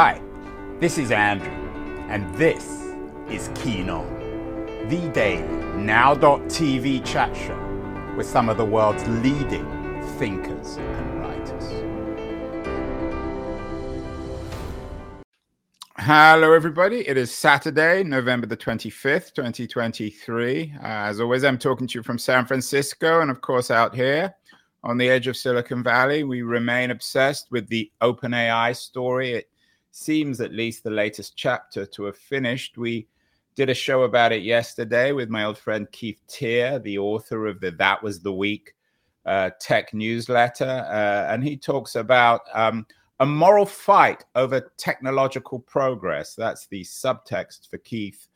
Hi, this is Andrew, and this is Keen On, the daily now.tv chat show with some of the world's leading thinkers and writers. Hello, everybody. It is Saturday, November the 25th, 2023. Uh, as always, I'm talking to you from San Francisco and, of course, out here on the edge of Silicon Valley. We remain obsessed with the OpenAI story. It seems, at least, the latest chapter to have finished. We did a show about it yesterday with my old friend Keith Teare, the author of the That Was the Week uh, tech newsletter. Uh, and he talks about um, a moral fight over technological progress. That's the subtext for Keith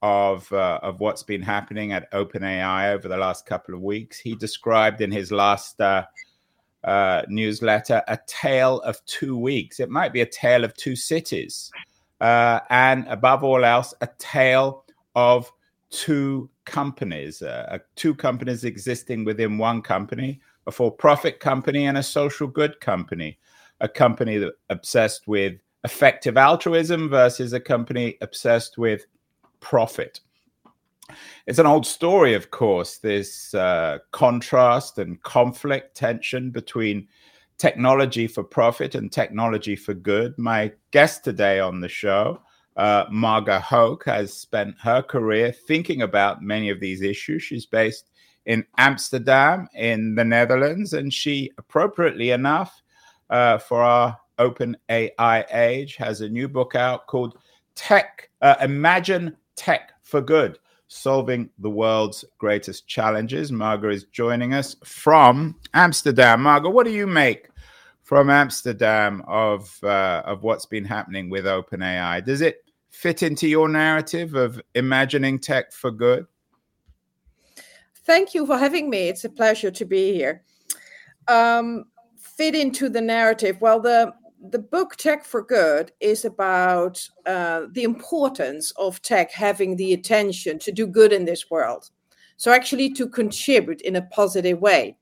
of uh, of what's been happening at OpenAI over the last couple of weeks. He described in his last uh, uh, newsletter a tale of two weeks. It might be a tale of two cities, uh, and above all else, a tale of two companies, uh, two companies existing within one company, a for-profit company and a social good company, a company that obsessed with effective altruism versus a company obsessed with profit. It's an old story, of course, this uh, contrast and conflict tension between technology for profit and technology for good. My guest today on the show, uh, Marga Hoek, has spent her career thinking about many of these issues. She's based in Amsterdam, in the Netherlands, and she, appropriately enough, uh, for our open AI age, has a new book out called Tech uh, Imagine Tech for Good Solving the World's Greatest Challenges. Marga is joining us from Amsterdam. Marga, what do you make from Amsterdam of, uh, of what's been happening with OpenAI? Does it fit into your narrative of imagining tech for good? Thank you for having me. It's a pleasure to be here. Um, fit into the narrative. Well, the the book Tech for Good is about uh, the importance of tech having the attention to do good in this world. So, actually, to contribute in a positive way.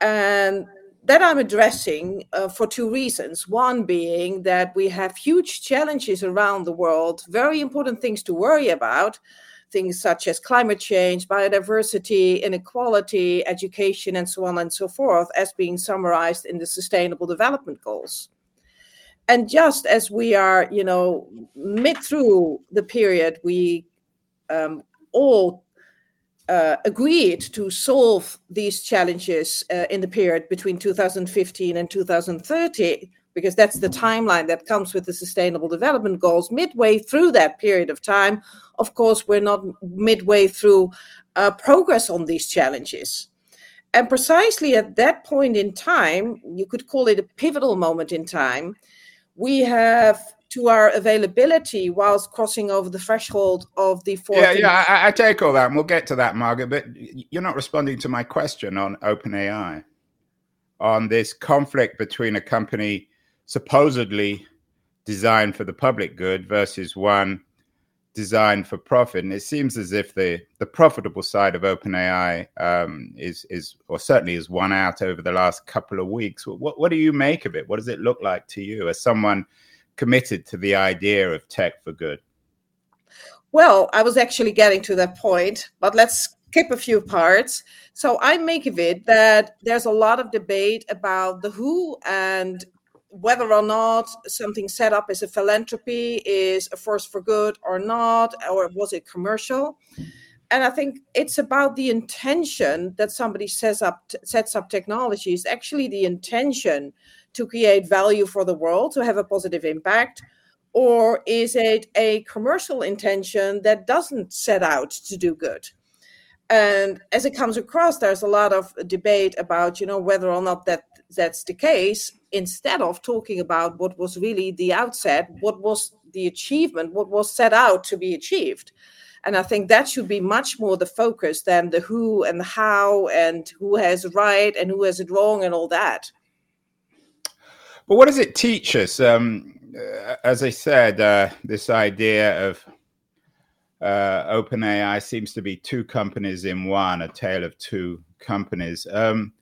And that I'm addressing uh, for two reasons. One being that we have huge challenges around the world, very important things to worry about, things such as climate change, biodiversity, inequality, education, and so on and so forth, as being summarized in the Sustainable Development Goals and just as we are, you know, mid through the period, we um, all uh, agreed to solve these challenges uh, in the period between 2015 and 2030, because that's the timeline that comes with the Sustainable Development Goals. Midway through that period of time, of course, we're not midway through uh, progress on these challenges. And precisely at that point in time, you could call it a pivotal moment in time we have to our availability whilst crossing over the threshold of the 14. Yeah, yeah, I, I, take all that, and we'll get to that, Margaret. But you're not responding to my question on OpenAI, on this conflict between a company supposedly designed for the public good versus one designed for profit. And it seems as if the the profitable side of OpenAI um, is is or certainly is won out over the last couple of weeks. What what do you make of it? What does it look like to you as someone committed to the idea of tech for good? Well, I was actually getting to that point, but let's skip a few parts. So I make of it that there's a lot of debate about the who and whether or not something set up as a philanthropy is a force for good or not, or was it commercial? And I think it's about the intention that somebody sets up sets up technologies. Actually, the intention to create value for the world, to have a positive impact, or is it a commercial intention that doesn't set out to do good? And as it comes across, there's a lot of debate about, you know, whether or not that that's the case instead of talking about what was really the outset, what was the achievement, what was set out to be achieved. And I think that should be much more the focus than the who and the how and who has it right and who has it wrong and all that. But what does it teach us? Um, uh, as I said, uh, this idea of uh, OpenAI seems to be two companies in one, a tale of two companies. Um,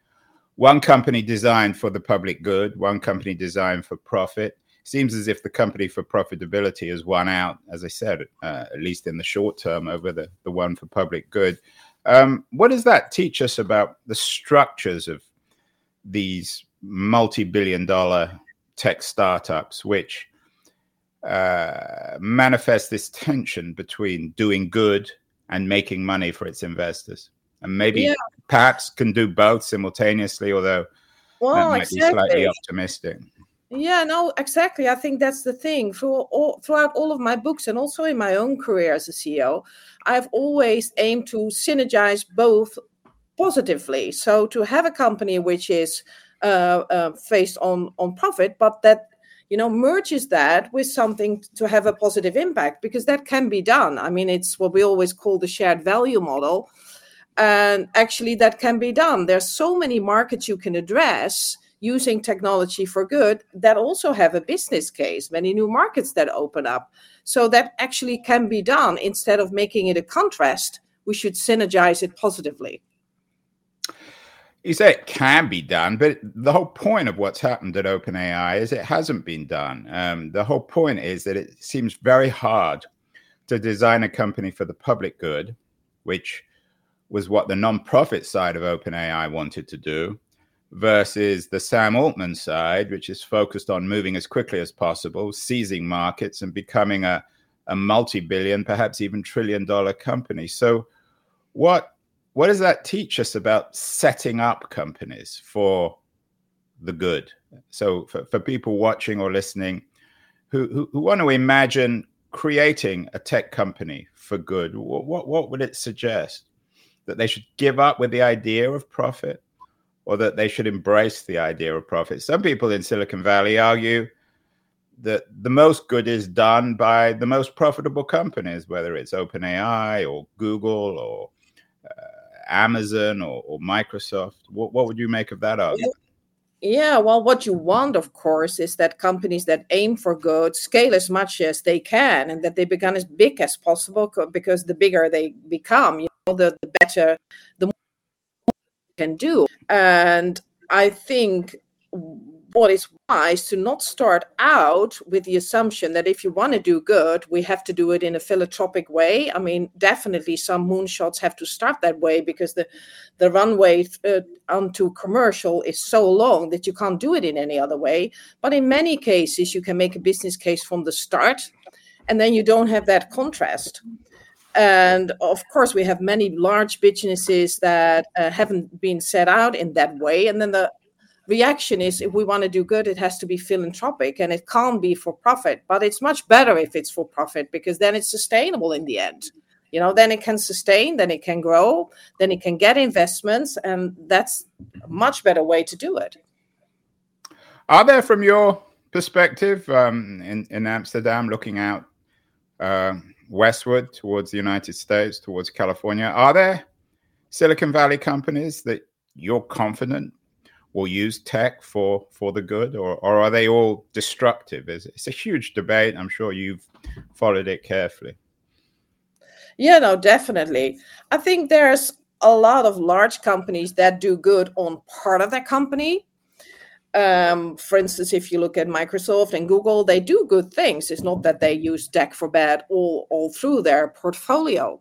one company designed for the public good, one company designed for profit. seems as if the company for profitability has won out, as I said, uh, at least in the short term, over the, the one for public good. Um, what does that teach us about the structures of these multi billion dollar tech startups, which uh, manifest this tension between doing good and making money for its investors? And maybe yeah. Perhaps can do both simultaneously, although well, that might exactly. be slightly optimistic. Yeah, no, exactly. I think that's the thing. For all, throughout all of my books and also in my own career as a CEO, I've always aimed to synergize both positively. So to have a company which is uh, uh, based on on profit, but that you know merges that with something to have a positive impact because that can be done. I mean, it's what we always call the shared value model, and actually that can be done. There's so many markets you can address using technology for good that also have a business case, many new markets that open up. So that actually can be done instead of making it a contrast. We should synergize it positively. You say it can be done, but the whole point of what's happened at OpenAI is it hasn't been done. Um, the whole point is that it seems very hard to design a company for the public good, which was what the non-profit side of OpenAI wanted to do versus the Sam Altman side, which is focused on moving as quickly as possible, seizing markets, and becoming a, a multi billion, perhaps even trillion dollar company. So, what, what does that teach us about setting up companies for the good? So, for, for people watching or listening who, who, who want to imagine creating a tech company for good, what, what, what would it suggest? That they should give up with the idea of profit? or that they should embrace the idea of profit. Some people in Silicon Valley argue that the most good is done by the most profitable companies, whether it's OpenAI or Google or uh, Amazon or, or Microsoft. What, what, would you make of that argument? Yeah, well, what you want, of course, is that companies that aim for good scale as much as they can and that they become as big as possible because the bigger they become, you know, the, the better, the more can do. And I think what is wise to not start out with the assumption that if you want to do good, we have to do it in a philanthropic way. I mean, definitely some moonshots have to start that way because the the runway uh, onto commercial is so long that you can't do it in any other way. But in many cases, you can make a business case from the start, and then you don't have that contrast and of course we have many large businesses that uh, haven't been set out in that way and then the reaction is if we want to do good it has to be philanthropic and it can't be for profit but it's much better if it's for profit because then it's sustainable in the end you know then it can sustain then it can grow then it can get investments and that's a much better way to do it are there from your perspective um, in, in amsterdam looking out uh, westward towards the United States, towards California. Are there Silicon Valley companies that you're confident will use tech for for the good, or or are they all destructive? It's, it's a huge debate. I'm sure you've followed it carefully. Yeah, no, definitely. I think there's a lot of large companies that do good on part of their company um, for instance, if you look at Microsoft and Google, they do good things. It's not that they use tech for bad all, all through their portfolio.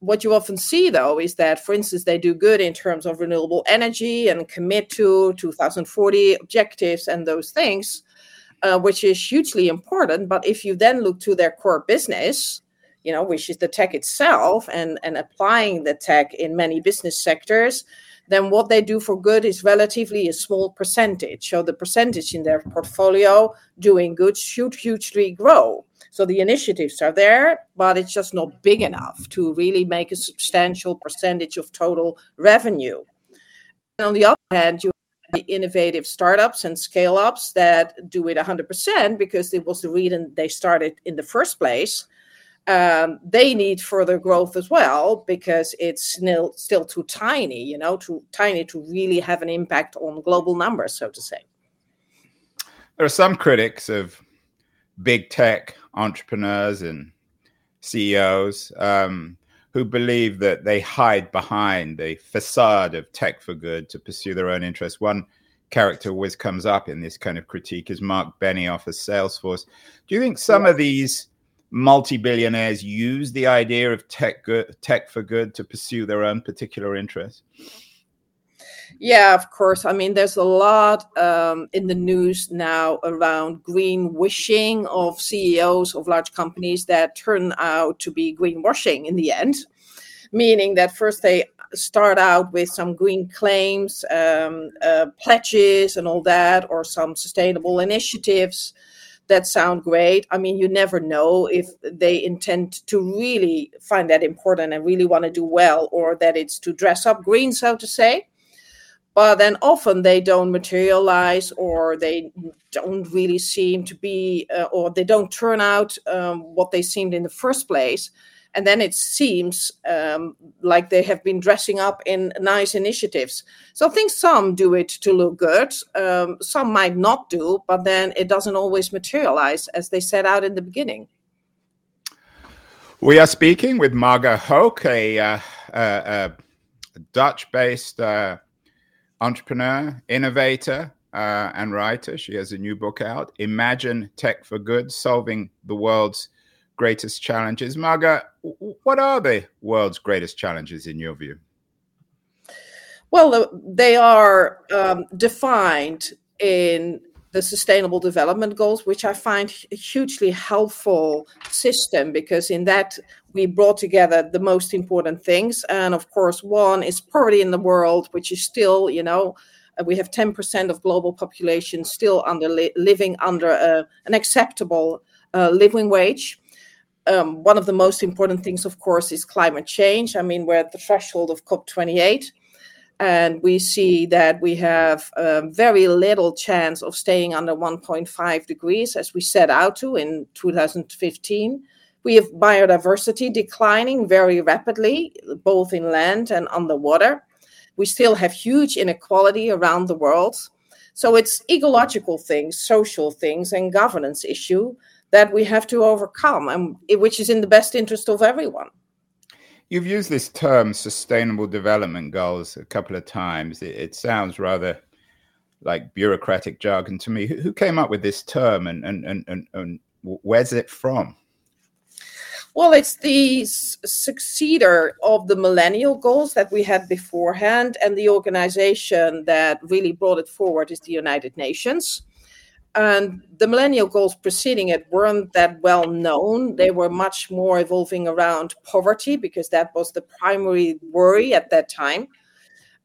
What you often see, though, is that, for instance, they do good in terms of renewable energy and commit to 2040 objectives and those things, uh, which is hugely important. But if you then look to their core business, you know, which is the tech itself and, and applying the tech in many business sectors, then what they do for good is relatively a small percentage. So the percentage in their portfolio doing good should hugely grow. So the initiatives are there, but it's just not big enough to really make a substantial percentage of total revenue. And on the other hand, you have the innovative startups and scale ups that do it 100% because it was the reason they started in the first place um, they need further growth as well because it's still still too tiny, you know, too tiny to really have an impact on global numbers, so to say. There are some critics of big tech entrepreneurs and CEOs um, who believe that they hide behind the facade of tech for good to pursue their own interests. One character always comes up in this kind of critique is Mark Benioff of Salesforce. Do you think some yeah. of these multi-billionaires use the idea of tech good, tech for good to pursue their own particular interests? Yeah, of course. I mean, there's a lot um, in the news now around greenwashing of CEOs of large companies that turn out to be greenwashing in the end, meaning that first they start out with some green claims, um, uh, pledges, and all that, or some sustainable initiatives that sound great. I mean, you never know if they intend to really find that important and really want to do well, or that it's to dress up green, so to say. But then often they don't materialize, or they don't really seem to be, uh, or they don't turn out um, what they seemed in the first place and then it seems um, like they have been dressing up in nice initiatives. So I think some do it to look good, um, some might not do, but then it doesn't always materialize as they set out in the beginning. We are speaking with Marga Hoek, a, uh, uh, a Dutch-based uh, entrepreneur, innovator, uh, and writer. She has a new book out, Imagine Tech for Good: Solving the World's greatest challenges. Marga, what are the world's greatest challenges in your view? Well, they are um, defined in the Sustainable Development Goals, which I find a hugely helpful system because in that we brought together the most important things. And of course, one is poverty in the world, which is still, you know, uh, we have 10% of global population still under li- living under a, an acceptable uh, living wage um, one of the most important things, of course, is climate change. I mean, we're at the threshold of COP28, and we see that we have um, very little chance of staying under 1.5 degrees as we set out to in 2015. We have biodiversity declining very rapidly, both in land and underwater. We still have huge inequality around the world. So it's ecological things, social things, and governance issue that we have to overcome, and which is in the best interest of everyone. You've used this term sustainable development goals a couple of times. It, it sounds rather like bureaucratic jargon to me. Who, who came up with this term and, and, and, and, and where's it from? Well, it's the successor of the millennial goals that we had beforehand, and the organization that really brought it forward is the United Nations and the millennial goals preceding it weren't that well known. They were much more evolving around poverty because that was the primary worry at that time.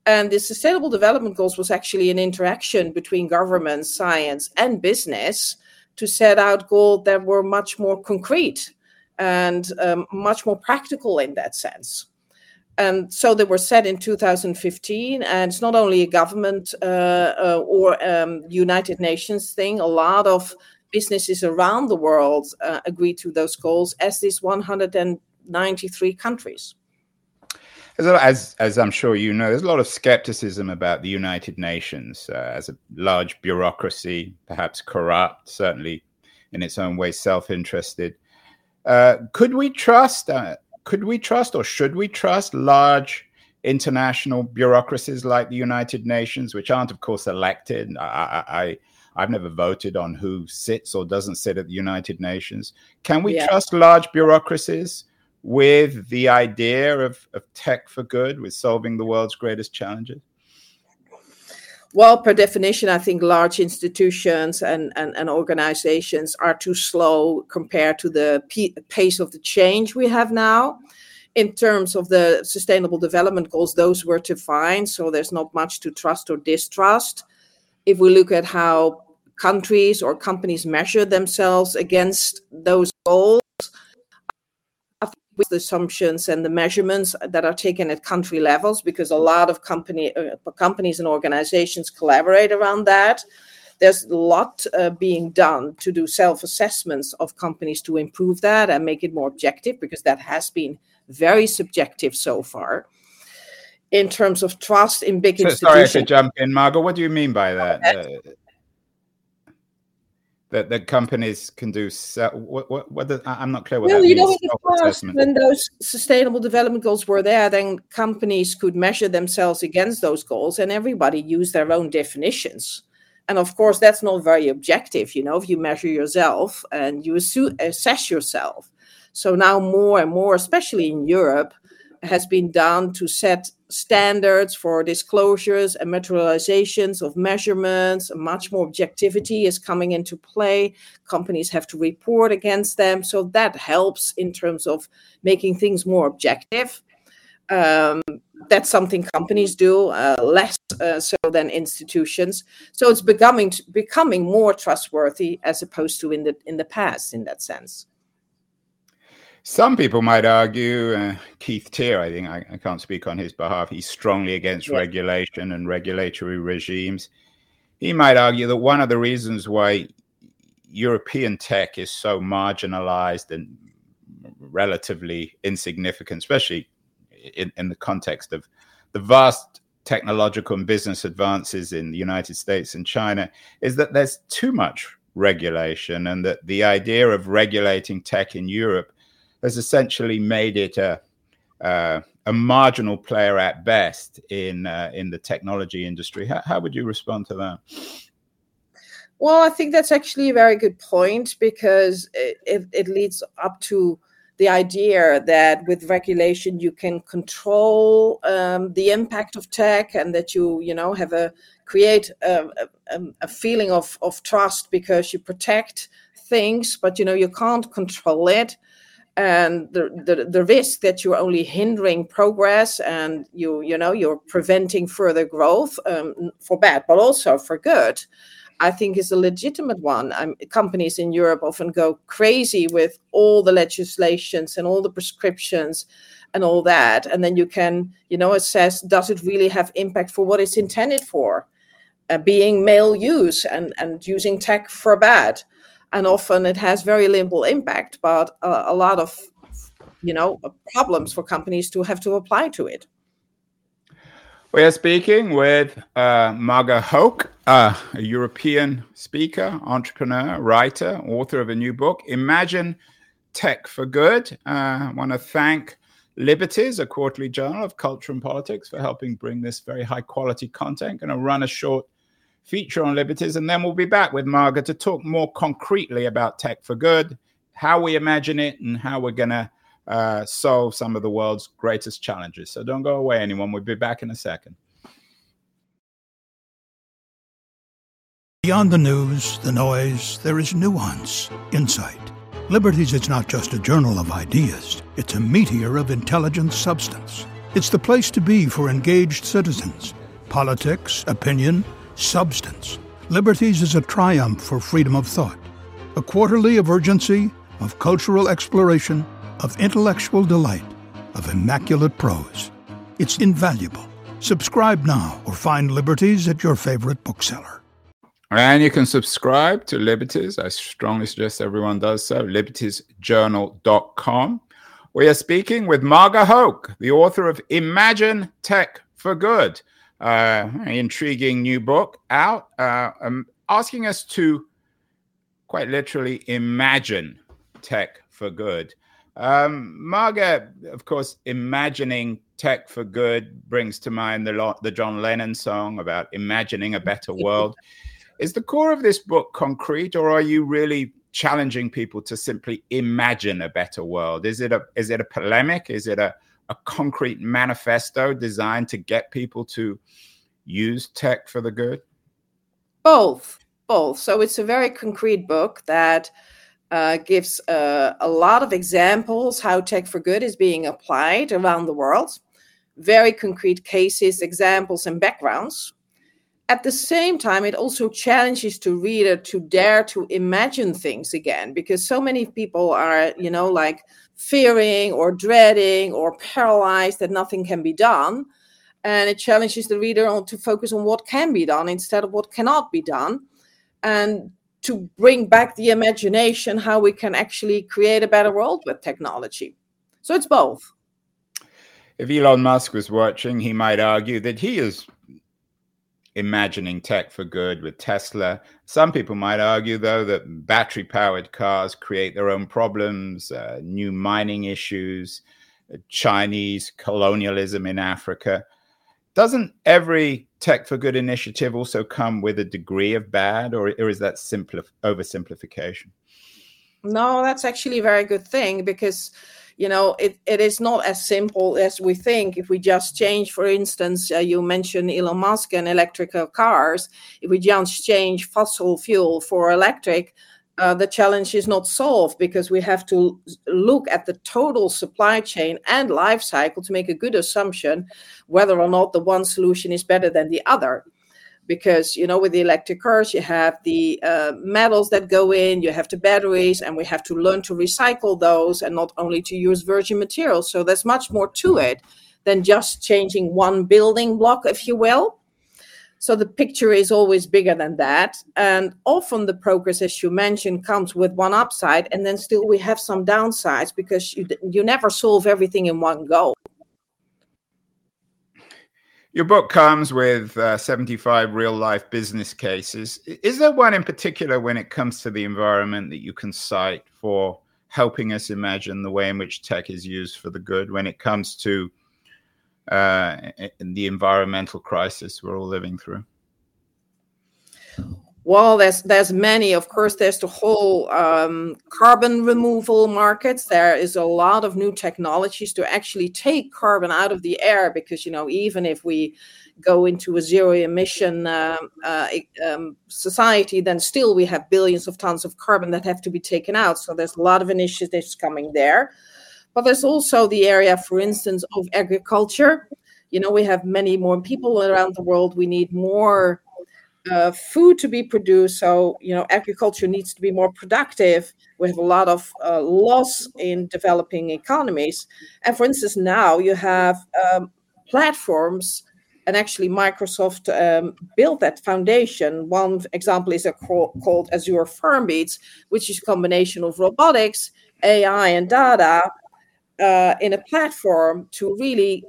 And the Sustainable Development Goals was actually an interaction between government, science, and business to set out goals that were much more concrete and um, much more practical in that sense and so they were set in 2015 and it's not only a government uh, uh, or um, united nations thing a lot of businesses around the world uh, agreed to those goals as these 193 countries as, as I'm sure you know, there's a lot of skepticism about the United Nations uh, as a large bureaucracy, perhaps corrupt, certainly in its own way self interested. Uh, could we trust uh, could we trust or should we trust large international bureaucracies like the United Nations, which aren't, of course, elected? I, I, have never voted on who sits or doesn't sit at the United Nations. Can we yeah. trust large bureaucracies with the idea of, of tech for good, with solving the world's greatest challenges? Well, per definition, I think large institutions and, and, and organizations are too slow compared to the p- pace of the change we have now. In terms of the sustainable development goals, those were defined, so there's not much to trust or distrust. If we look at how countries or companies measure themselves against those goals, with the assumptions and the measurements that are taken at country levels because a lot of company uh, companies and organizations collaborate around that there's a lot uh, being done to do self-assessments of companies to improve that and make it more objective because that has been very subjective so far in terms of trust in big so, institutions. Sorry to jump in, Margot. What do you mean by that? Uh, that that companies can do. So, what, what, what the, I'm not clear what well, that you means. know, in the past, when those sustainable development goals were there, then companies could measure themselves against those goals, and everybody used their own definitions. And of course, that's not very objective. You know, if you measure yourself and you assess yourself. So now more and more, especially in Europe, has been done to set standards for disclosures and materializations of measurements. Much more objectivity is coming into play. Companies have to report against them. So that helps in terms of making things more objective. Um, that's something companies do uh, less uh, so than institutions. So it's becoming becoming more trustworthy as opposed to in the in the past in that sense. Some people might argue, uh, Keith Teare, I think, I, I, can't speak on his behalf, he's strongly against yeah. regulation and regulatory regimes. He might argue that one of the reasons why European tech is so marginalized and relatively insignificant, especially in, in the context of the vast technological and business advances in the United States and China, is that there's too much regulation and that the idea of regulating tech in Europe has essentially made it a uh, a marginal player at best in uh, in the technology industry. How, how, would you respond to that? Well, I think that's actually a very good point because it, it, it leads up to the idea that with regulation you can control um, the impact of tech and that you you know have a create a, a, a feeling of, of trust because you protect things but you know you can't control it and the, the, the risk that you're only hindering progress and you you know you're preventing further growth um, for bad but also for good i think is a legitimate one. Um, companies in europe often go crazy with all the legislations and all the prescriptions and all that. And then you can you know assess does it really have impact for what it's intended for? Uh, being male use and and using tech for bad and often it has very little impact, but a, a lot of you know problems for companies to have to apply to it. We are speaking with uh, Marga Hoek, uh, a European speaker, entrepreneur, writer, author of a new book, Imagine Tech for Good. Uh, I want to thank Liberties, a quarterly journal of culture and politics, for helping bring this very high quality content. Going to run a short feature on liberties, and then we'll be back with Marga to talk more concretely about tech for good, how we imagine it, and how we're going to uh, solve some of the world's greatest challenges. So don't go away, anyone. We'll be back in a second. Beyond the news, the noise, there is nuance, insight. Liberties is not just a journal of ideas, it's a meteor of intelligent substance. It's the place to be for engaged citizens. Politics, opinion, substance. Liberties is a triumph for freedom of thought, a quarterly of urgency, of cultural exploration, of intellectual delight, of immaculate prose. It's invaluable. Subscribe now or find Liberties at your favorite bookseller. And you can subscribe to Liberties. I strongly suggest everyone does so. Libertiesjournal.com. We are speaking with Marga Hoek, the author of Imagine Tech for Good uh, intriguing new book out, uh, um, asking us to quite literally imagine tech for good. Um, Marga, of course, imagining tech for good brings to mind the, the John Lennon song about imagining a better world. Is the core of this book concrete, or are you really challenging people to simply imagine a better world? Is it a is it a polemic? Is it a a concrete manifesto designed to get people to use tech for the good? Both, both. So it's a very concrete book that uh, gives uh, a lot of examples how tech for good is being applied around the world, very concrete cases, examples, and backgrounds. At the same time, it also challenges the reader to dare to imagine things again, because so many people are, you know, like fearing or dreading or paralyzed that nothing can be done. And it challenges the reader to focus on what can be done instead of what cannot be done. And to bring back the imagination how we can actually create a better world with technology. So it's both. If elon musk was watching he might argue that he is imagining tech for good with Tesla. Some people might argue, though, that battery powered cars create their own problems, uh, new mining issues, uh, Chinese colonialism in Africa. Doesn't every tech for good initiative also come with a degree of bad, or, or is that simplif- oversimplification? No, that's actually a very good thing because you know it, it is not as simple as we think. If we just change for instance uh, you mentioned elon musk and electrical cars if we just change fossil fuel for electric uh, the challenge is not solved because we have to look at the total supply chain and life cycle to make a good assumption whether or not the one solution is better than the other because you know with the electric cars you have the uh, metals that go in you have the batteries and we have to learn to recycle those and not only to use virgin materials. So there's much more to it than just changing one building block if you will. So the picture is always bigger than that. And often the progress as you mentioned comes with one upside and then still we have some downsides because you you never solve everything in one go your book comes with uh, 75 real life business cases. Is there one in particular when it comes to the environment that you can cite for helping us imagine the way in which tech is used for the good when it comes to uh, the environmental crisis we're all living through? Well, there's there's many. Of course, there's the whole um, carbon removal markets. There is a lot of new technologies to actually take carbon out of the air because you know even if we go into a zero emission uh, uh, um, society, then still we have billions of tons of carbon that have to be taken out. So there's a lot of initiatives coming there. But there's also the area, for instance, of agriculture. You know, we have many more people around the world. We need more uh, food to be produced. So, you know, agriculture needs to be more productive. We have a lot of uh, loss in developing economies. And for instance, now you have um, platforms, and actually, Microsoft um, built that foundation. One example is a call, called Azure FarmBeats, which is a combination of robotics, AI, and data uh, in a platform to really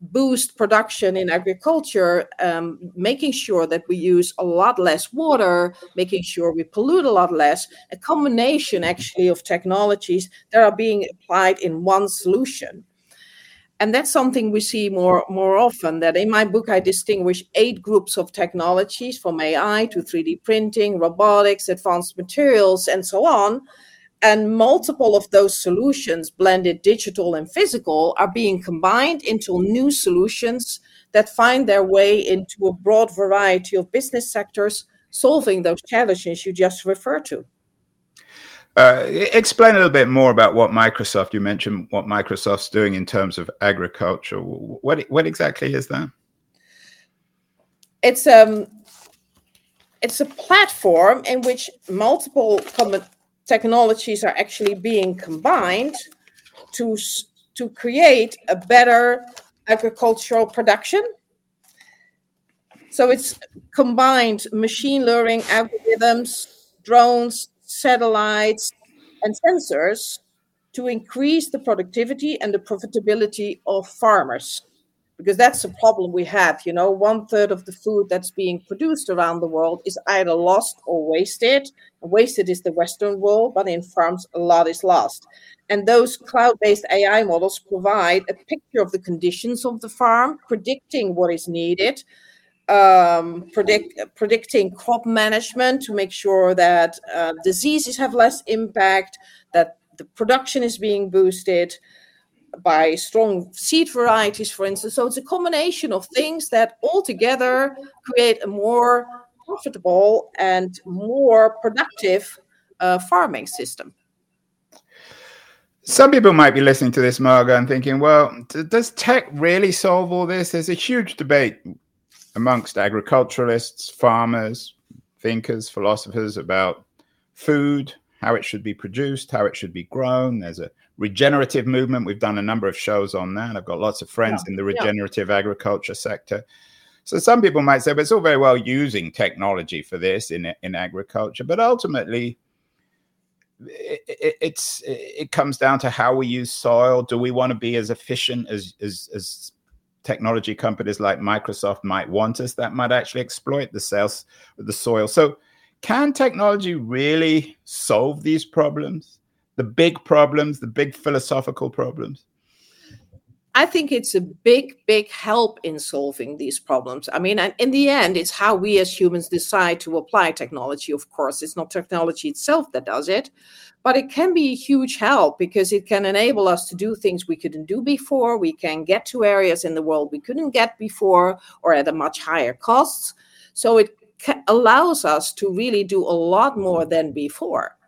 boost production in agriculture, um, making sure that we use a lot less water, making sure we pollute a lot less, a combination actually of technologies that are being applied in one solution. And that's something we see more, more often. That in my book, I distinguish eight groups of technologies from AI to 3D printing, robotics, advanced materials, and so on and multiple of those solutions, blended digital and physical, are being combined into new solutions that find their way into a broad variety of business sectors, solving those challenges you just referred to. Uh, explain a little bit more about what Microsoft. You mentioned what Microsoft's doing in terms of agriculture. What what exactly is that? It's um, it's a platform in which multiple com- technologies are actually being combined to, to create a better agricultural production. So it's combined machine learning algorithms, drones, satellites, and sensors to increase the productivity and the profitability of farmers because that's the problem we have. You know, one third of the food that's being produced around the world is either lost or wasted. Wasted is the Western world, but in farms, a lot is lost. And those cloud based AI models provide a picture of the conditions of the farm, predicting what is needed. Um, predict predicting crop management to make sure that uh, diseases have less impact, that the production is being boosted, by strong seed varieties, for instance. So it's a combination of things that all together create a more profitable and more productive uh, farming system. Some people might be listening to this, Marga, and thinking, well, does tech really solve all this? There's a huge debate amongst agriculturalists, farmers, thinkers, philosophers about food, how it should be produced, how it should be grown. There's a regenerative movement. We've done a number of shows on that. I've got lots of friends yeah, in the regenerative yeah. agriculture sector. So some people might say, but it's all very well using technology for this in in agriculture, but ultimately, it, it, it's it comes down to how we use soil. Do we want to be as efficient as as, as technology companies like Microsoft might want us that might actually exploit the sales of the soil. So can technology really solve these problems? The big problems, the big philosophical problems? I think it's a big, big help in solving these problems. I mean, and in the end, it's how we as humans decide to apply technology, of course. It's not technology itself that does it, but it can be a huge help because it can enable us to do things we couldn't do before. We can get to areas in the world we couldn't get before or at a much higher cost. So it allows us to really do a lot more than before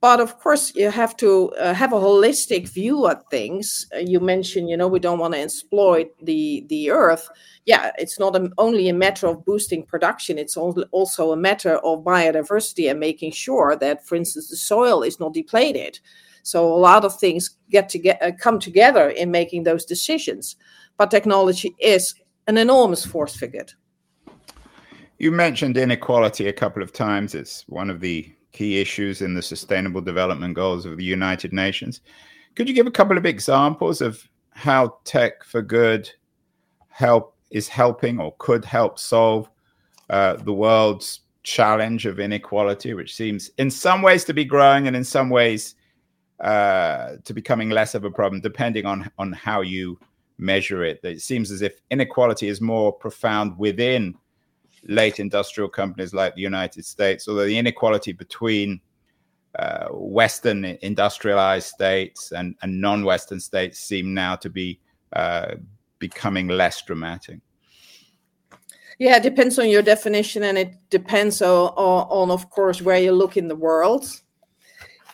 but of course you have to uh, have a holistic view of things. Uh, you mentioned you know we don't want to exploit the the earth. Yeah it's not a, only a matter of boosting production it's also a matter of biodiversity and making sure that for instance the soil is not depleted. So a lot of things get to get uh, come together in making those decisions. But technology is an enormous force for good you mentioned inequality a couple of times. It's one of the key issues in the Sustainable Development Goals of the United Nations. Could you give a couple of examples of how tech for good help is helping or could help solve uh, the world's challenge of inequality, which seems in some ways to be growing and in some ways uh, to becoming less of a problem, depending on on how you measure it. It seems as if inequality is more profound within late industrial companies like the United States, although the inequality between uh, Western industrialized states and, and non Western states seem now to be uh, becoming less dramatic. Yeah, it depends on your definition, and it depends on, on, of course, where you look in the world.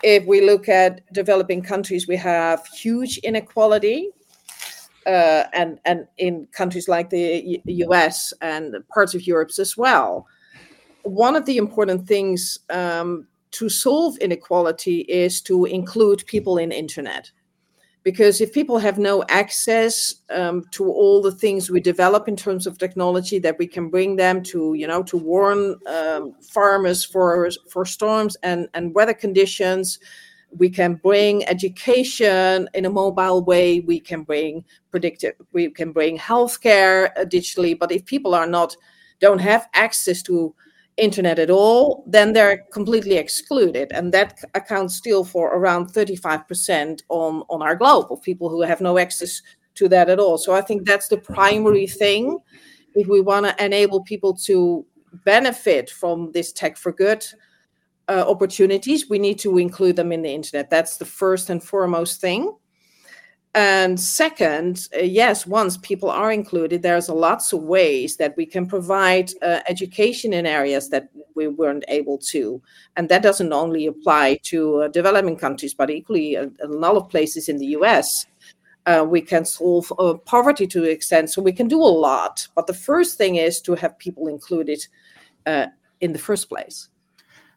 If we look at developing countries, we have huge inequality uh, and and in countries like the U.S. and parts of Europe as well. One of the important things um, to solve inequality is to include people in internet, because if people have no access um, to all the things we develop in terms of technology that we can bring them to, you know, to warn um, farmers for for storms and and weather conditions we can bring education in a mobile way we can bring predictive we can bring healthcare uh, digitally but if people are not don't have access to internet at all then they're completely excluded and that accounts still for around 35% on on our globe of people who have no access to that at all. So i think that's the primary thing. If we want to enable people to benefit from this tech for good uh, opportunities, we need to include them in the internet. That's the first and foremost thing. And second, uh, yes, once people are included, there's lots of ways that we can provide uh, education in areas that we weren't able to. And that doesn't only apply to uh, developing countries, but equally a, a, lot of places in the US. Uh, we can solve uh, poverty to an extent, so we can do a lot. But the first thing is to have people included uh, in the first place.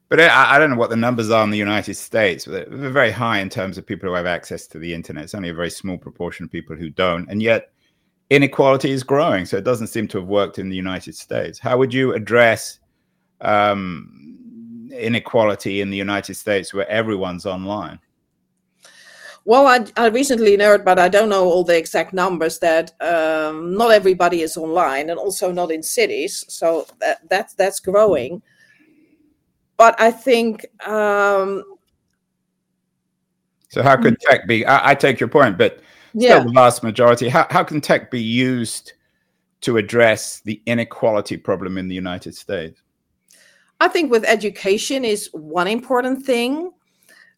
But I, I, don't know what the numbers are in the United States. They're very high in terms of people who have access to the internet. It's only a very small proportion of people who don't. And yet, inequality is growing. So it doesn't seem to have worked in the United States. How would you address um, inequality in the United States where everyone's online? Well, I, I, recently learned, but I don't know all the exact numbers, that um, not everybody is online and also not in cities. So that, that that's growing but I think. Um, so how could tech be? I, I take your point, but yeah. the vast majority. How how can tech be used to address the inequality problem in the United States? I think with education is one important thing.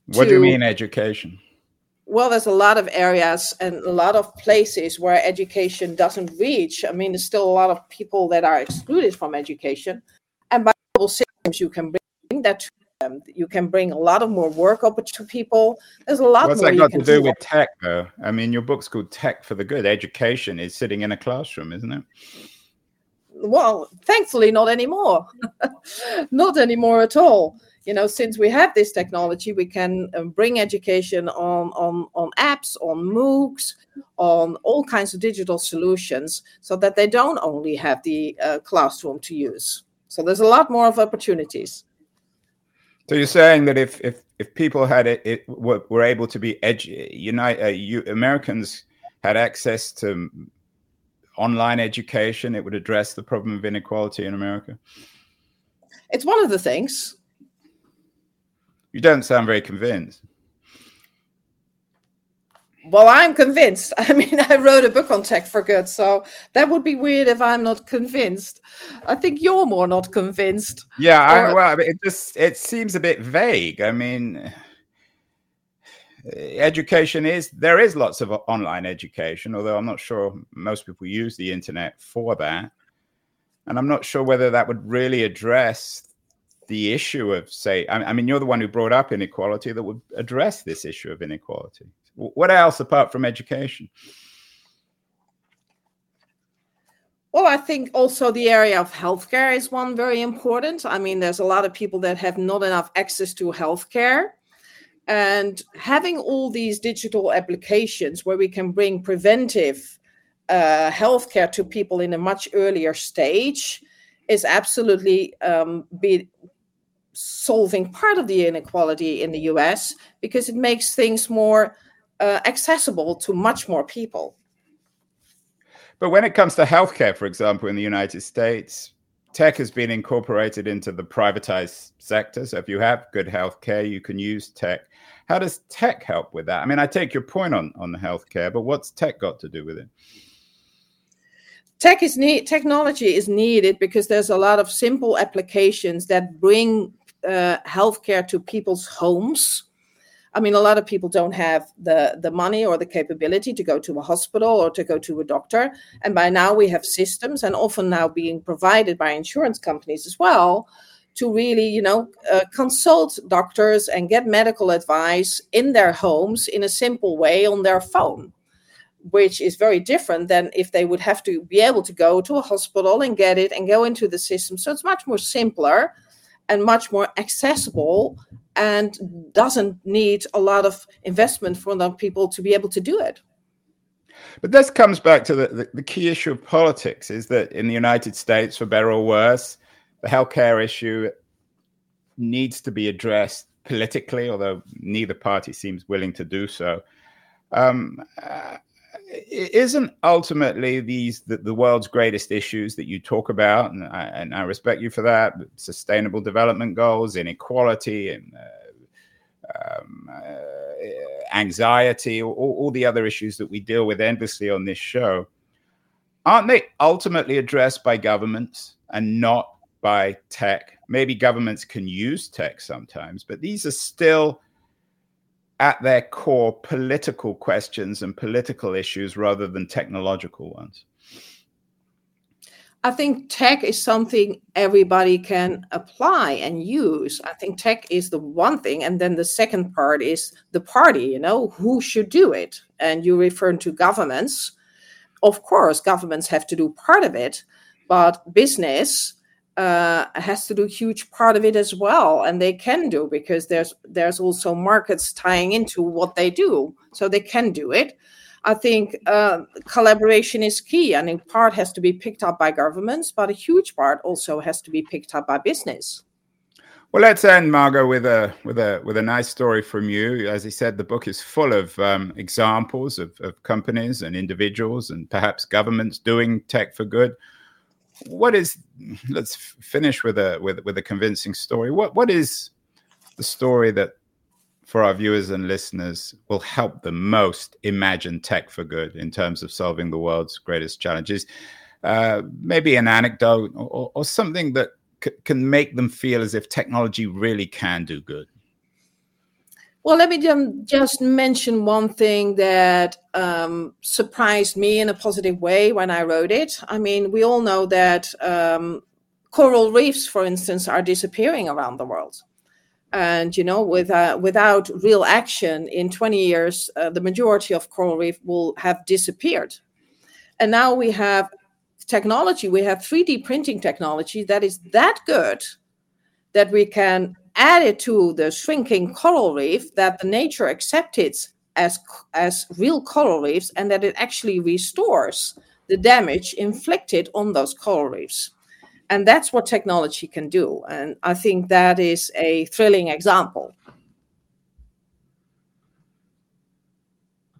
What to, do you mean education? Well, there's a lot of areas and a lot of places where education doesn't reach. I mean, there's still a lot of people that are excluded from education, and by systems you can that um, you can bring a lot of more work up to people. There's a lot What's more. that got to do, do with tech, though? I mean, your book's called Tech for the Good. Education is sitting in a classroom, isn't it? Well, thankfully, not anymore. not anymore at all. You know, since we have this technology, we can um, bring education on on on apps, on MOOCs, on all kinds of digital solutions, so that they don't only have the uh, classroom to use. So there's a lot more of opportunities. So you're saying that if if if people had it, it were, were able to be edu- unite uh, you, Americans had access to online education, it would address the problem of inequality in America? It's one of the things. You don't sound very convinced. Well, I'm convinced. I mean, I wrote a book on tech for good, so that would be weird if I'm not convinced. I think you're more not convinced. Yeah, I, well, it just it seems a bit vague. I mean, education is there is lots of online education, although I'm not sure most people use the internet for that, and I'm not sure whether that would really address the issue of say. I, mean, you're the one who brought up inequality that would address this issue of inequality. What else apart from education? Well, I think also the area of healthcare is one very important. I mean, there's a lot of people that have not enough access to healthcare. And having all these digital applications where we can bring preventive uh, healthcare to people in a much earlier stage is absolutely um, be solving part of the inequality in the US because it makes things more uh, accessible to much more people. But when it comes to healthcare, for example, in the United States, tech has been incorporated into the privatized sector. So if you have good healthcare, you can use tech. How does tech help with that? I mean, I take your point on on the healthcare, but what's tech got to do with it? Tech is need technology is needed because there's a lot of simple applications that bring uh, healthcare to people's homes I mean, a lot of people don't have the, the money or the capability to go to a hospital or to go to a doctor. And by now, we have systems, and often now being provided by insurance companies as well, to really, you know, uh, consult doctors and get medical advice in their homes in a simple way on their phone, which is very different than if they would have to be able to go to a hospital and get it and go into the system. So it's much more simpler and much more accessible and doesn't need a lot of investment from the people to be able to do it. But this comes back to the, the, the, key issue of politics is that in the United States, for better or worse, the healthcare issue needs to be addressed politically, although neither party seems willing to do so. Um, uh, isn't ultimately these the, the, world's greatest issues that you talk about, and I, and I respect you for that. Sustainable development goals, inequality, and uh, um, uh, anxiety, all, all the other issues that we deal with endlessly on this show, aren't they ultimately addressed by governments and not by tech? Maybe governments can use tech sometimes, but these are still at their core political questions and political issues rather than technological ones? I think tech is something everybody can apply and use. I think tech is the one thing. And then the second part is the party, you know, who should do it? And you refer to governments. Of course, governments have to do part of it, but business uh, has to do huge part of it as well, and they can do because there's there's also markets tying into what they do, so they can do it. I think uh, collaboration is key, and in part has to be picked up by governments, but a huge part also has to be picked up by business. Well, let's end, Marga, with a with a with a nice story from you. As he said, the book is full of um, examples of, of companies and individuals and perhaps governments doing tech for good what is let's finish with a with with a convincing story. What what is the story that for our viewers and listeners will help the most imagine tech for good in terms of solving the world's greatest challenges? Uh, maybe an anecdote or, or something that c- can make them feel as if technology really can do good well, let me just mention one thing that um, surprised me in a positive way when I wrote it. I mean, we all know that um, coral reefs, for instance, are disappearing around the world. And, you know, with, uh, without real action in 20 years, uh, the majority of coral reef will have disappeared. And now we have technology, we have 3D printing technology that is that good that we can added to the shrinking coral reef that the nature accepted as as real coral reefs and that it actually restores the damage inflicted on those coral reefs. And that's what technology can do. And i think that is a thrilling example